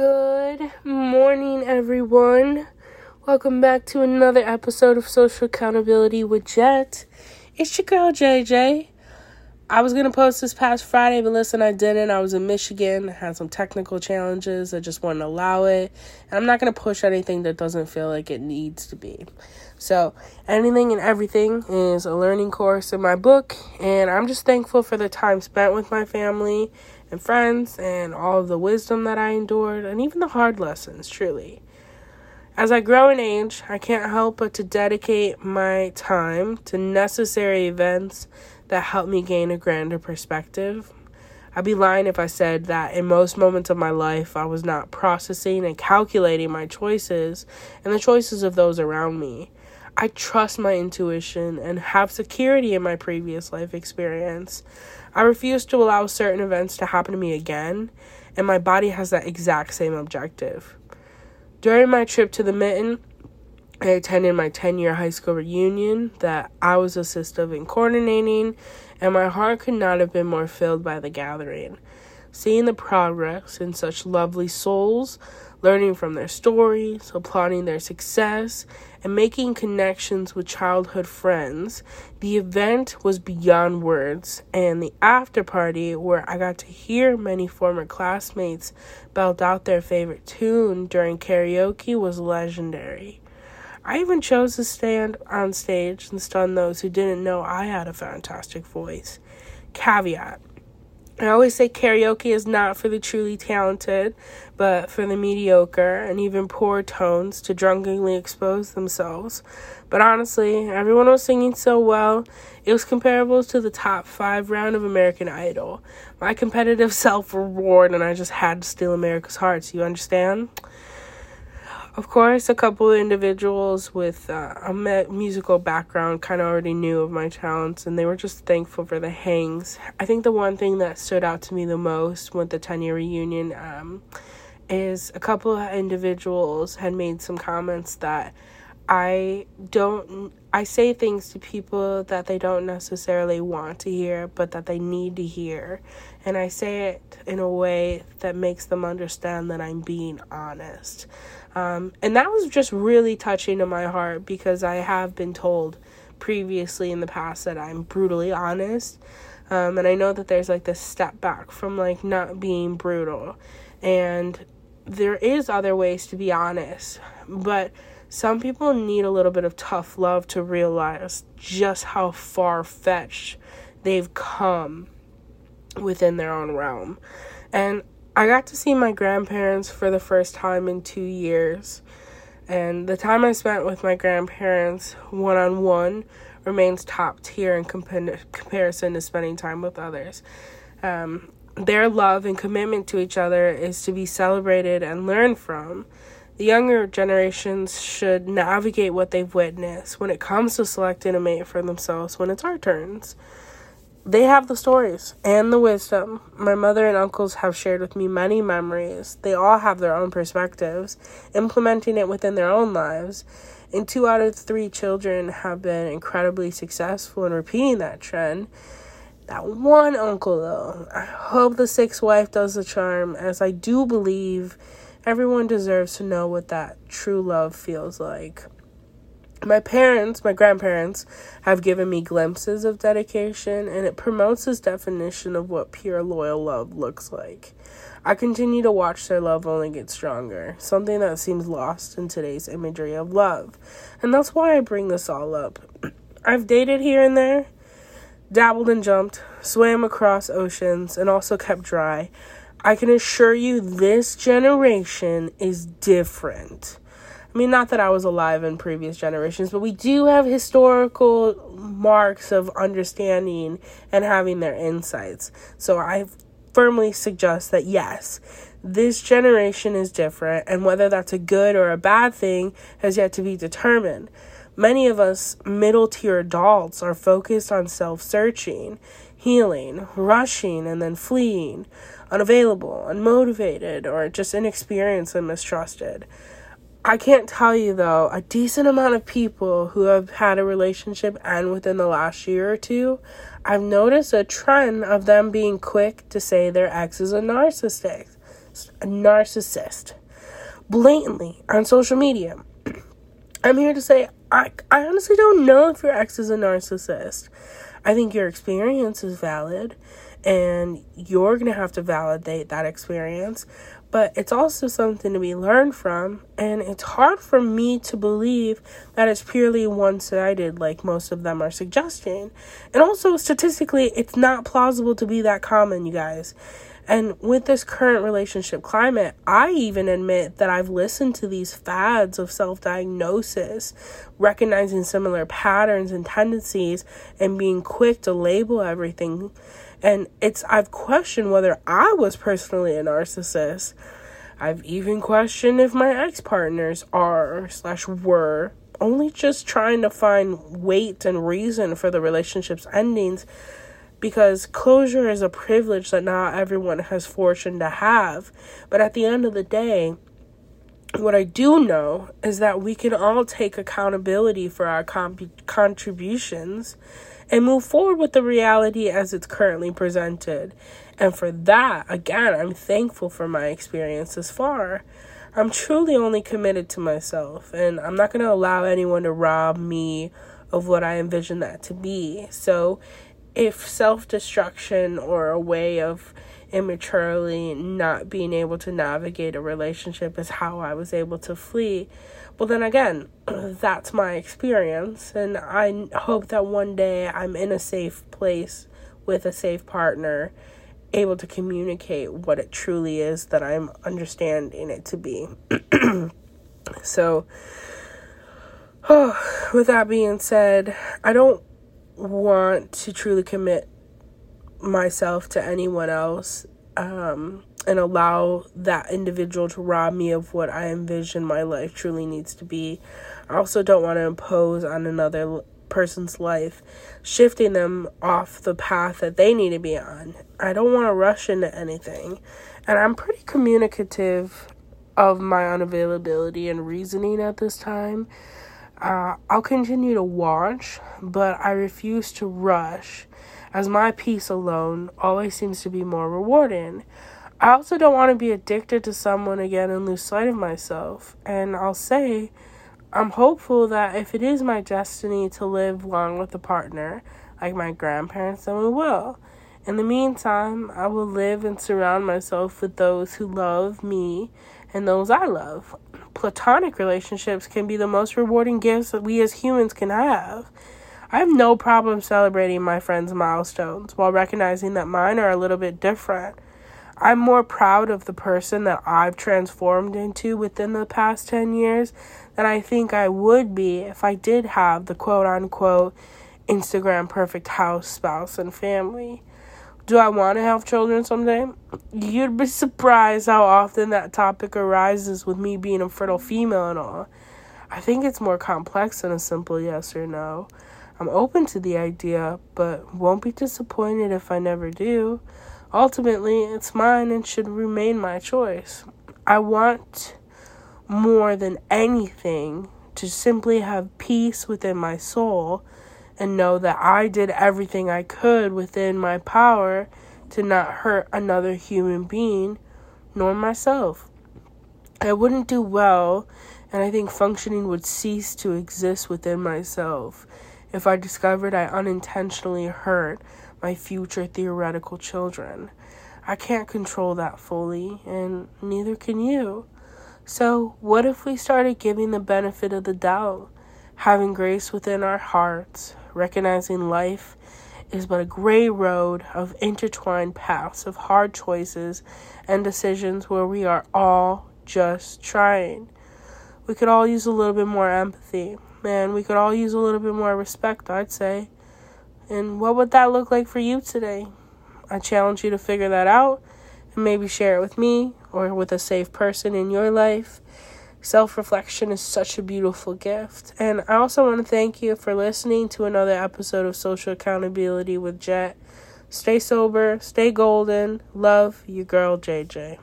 Good morning, everyone. Welcome back to another episode of Social Accountability with Jet. It's your girl JJ. I was gonna post this past Friday, but listen, I didn't. I was in Michigan, had some technical challenges. I just wouldn't allow it, and I'm not gonna push anything that doesn't feel like it needs to be. So, anything and everything is a learning course in my book, and I'm just thankful for the time spent with my family and friends and all of the wisdom that I endured, and even the hard lessons, truly. As I grow in age, I can't help but to dedicate my time to necessary events that help me gain a grander perspective. I'd be lying if I said that in most moments of my life I was not processing and calculating my choices and the choices of those around me. I trust my intuition and have security in my previous life experience. I refuse to allow certain events to happen to me again, and my body has that exact same objective. During my trip to the Mitten, I attended my 10 year high school reunion that I was assistive in coordinating, and my heart could not have been more filled by the gathering. Seeing the progress in such lovely souls, learning from their stories, applauding their success, and making connections with childhood friends, the event was beyond words. And the after party, where I got to hear many former classmates belt out their favorite tune during karaoke, was legendary. I even chose to stand on stage and stun those who didn't know I had a fantastic voice. Caveat I always say karaoke is not for the truly talented, but for the mediocre and even poor tones to drunkenly expose themselves. But honestly, everyone was singing so well, it was comparable to the top five round of American Idol. My competitive self roared, and I just had to steal America's hearts, you understand? Of course, a couple of individuals with uh, a musical background kind of already knew of my talents and they were just thankful for the hangs. I think the one thing that stood out to me the most with the 10 year reunion um, is a couple of individuals had made some comments that I don't I say things to people that they don't necessarily want to hear, but that they need to hear. And I say it in a way that makes them understand that I'm being honest. Um, and that was just really touching to my heart because I have been told previously in the past that I'm brutally honest. Um, and I know that there's like this step back from like not being brutal. And there is other ways to be honest. But some people need a little bit of tough love to realize just how far fetched they've come within their own realm. And I got to see my grandparents for the first time in two years. And the time I spent with my grandparents one on one remains top tier in comparison to spending time with others. Um, their love and commitment to each other is to be celebrated and learned from. The younger generations should navigate what they've witnessed when it comes to selecting a mate for themselves when it's our turns. They have the stories and the wisdom. My mother and uncles have shared with me many memories. They all have their own perspectives, implementing it within their own lives. And two out of three children have been incredibly successful in repeating that trend. That one uncle, though, I hope the sixth wife does the charm, as I do believe Everyone deserves to know what that true love feels like. My parents, my grandparents, have given me glimpses of dedication, and it promotes this definition of what pure loyal love looks like. I continue to watch their love only get stronger, something that seems lost in today's imagery of love. And that's why I bring this all up. I've dated here and there, dabbled and jumped, swam across oceans, and also kept dry. I can assure you this generation is different. I mean, not that I was alive in previous generations, but we do have historical marks of understanding and having their insights. So I firmly suggest that yes, this generation is different, and whether that's a good or a bad thing has yet to be determined. Many of us middle tier adults are focused on self searching, healing, rushing, and then fleeing unavailable, unmotivated, or just inexperienced and mistrusted. I can't tell you though, a decent amount of people who have had a relationship end within the last year or two, I've noticed a trend of them being quick to say their ex is a narcissist. a narcissist blatantly on social media, I'm here to say I, I honestly don't know if your ex is a narcissist. I think your experience is valid and you're going to have to validate that experience but it's also something to be learned from and it's hard for me to believe that it's purely one-sided like most of them are suggesting. And also statistically it's not plausible to be that common you guys and with this current relationship climate, I even admit that I've listened to these fads of self diagnosis, recognizing similar patterns and tendencies, and being quick to label everything. And it's, I've questioned whether I was personally a narcissist. I've even questioned if my ex partners are slash were only just trying to find weight and reason for the relationship's endings because closure is a privilege that not everyone has fortune to have. But at the end of the day, what I do know is that we can all take accountability for our contributions and move forward with the reality as it's currently presented. And for that, again, I'm thankful for my experience thus far. I'm truly only committed to myself, and I'm not going to allow anyone to rob me of what I envision that to be. So, if self destruction or a way of immaturely not being able to navigate a relationship is how I was able to flee, well, then again, that's my experience. And I hope that one day I'm in a safe place with a safe partner, able to communicate what it truly is that I'm understanding it to be. so, oh, with that being said, I don't want to truly commit myself to anyone else um, and allow that individual to rob me of what I envision my life truly needs to be. I also don't want to impose on another person's life, shifting them off the path that they need to be on. I don't want to rush into anything. And I'm pretty communicative of my unavailability and reasoning at this time. Uh, I'll continue to watch, but I refuse to rush, as my peace alone always seems to be more rewarding. I also don't want to be addicted to someone again and lose sight of myself. And I'll say, I'm hopeful that if it is my destiny to live long with a partner, like my grandparents, then we will. In the meantime, I will live and surround myself with those who love me and those I love platonic relationships can be the most rewarding gifts that we as humans can have. I have no problem celebrating my friends' milestones while recognizing that mine are a little bit different. I'm more proud of the person that I've transformed into within the past 10 years than I think I would be if I did have the quote unquote Instagram perfect house, spouse, and family. Do I want to have children someday? You'd be surprised how often that topic arises with me being a fertile female and all. I think it's more complex than a simple yes or no. I'm open to the idea, but won't be disappointed if I never do. Ultimately, it's mine and should remain my choice. I want more than anything to simply have peace within my soul and know that I did everything I could within my power to not hurt another human being nor myself. I wouldn't do well, and I think functioning would cease to exist within myself if I discovered I unintentionally hurt my future theoretical children. I can't control that fully, and neither can you. So, what if we started giving the benefit of the doubt, having grace within our hearts, recognizing life is but a gray road of intertwined paths of hard choices and decisions where we are all just trying. We could all use a little bit more empathy, man. We could all use a little bit more respect, I'd say. And what would that look like for you today? I challenge you to figure that out and maybe share it with me or with a safe person in your life. Self reflection is such a beautiful gift. And I also want to thank you for listening to another episode of Social Accountability with Jet. Stay sober, stay golden. Love, your girl JJ.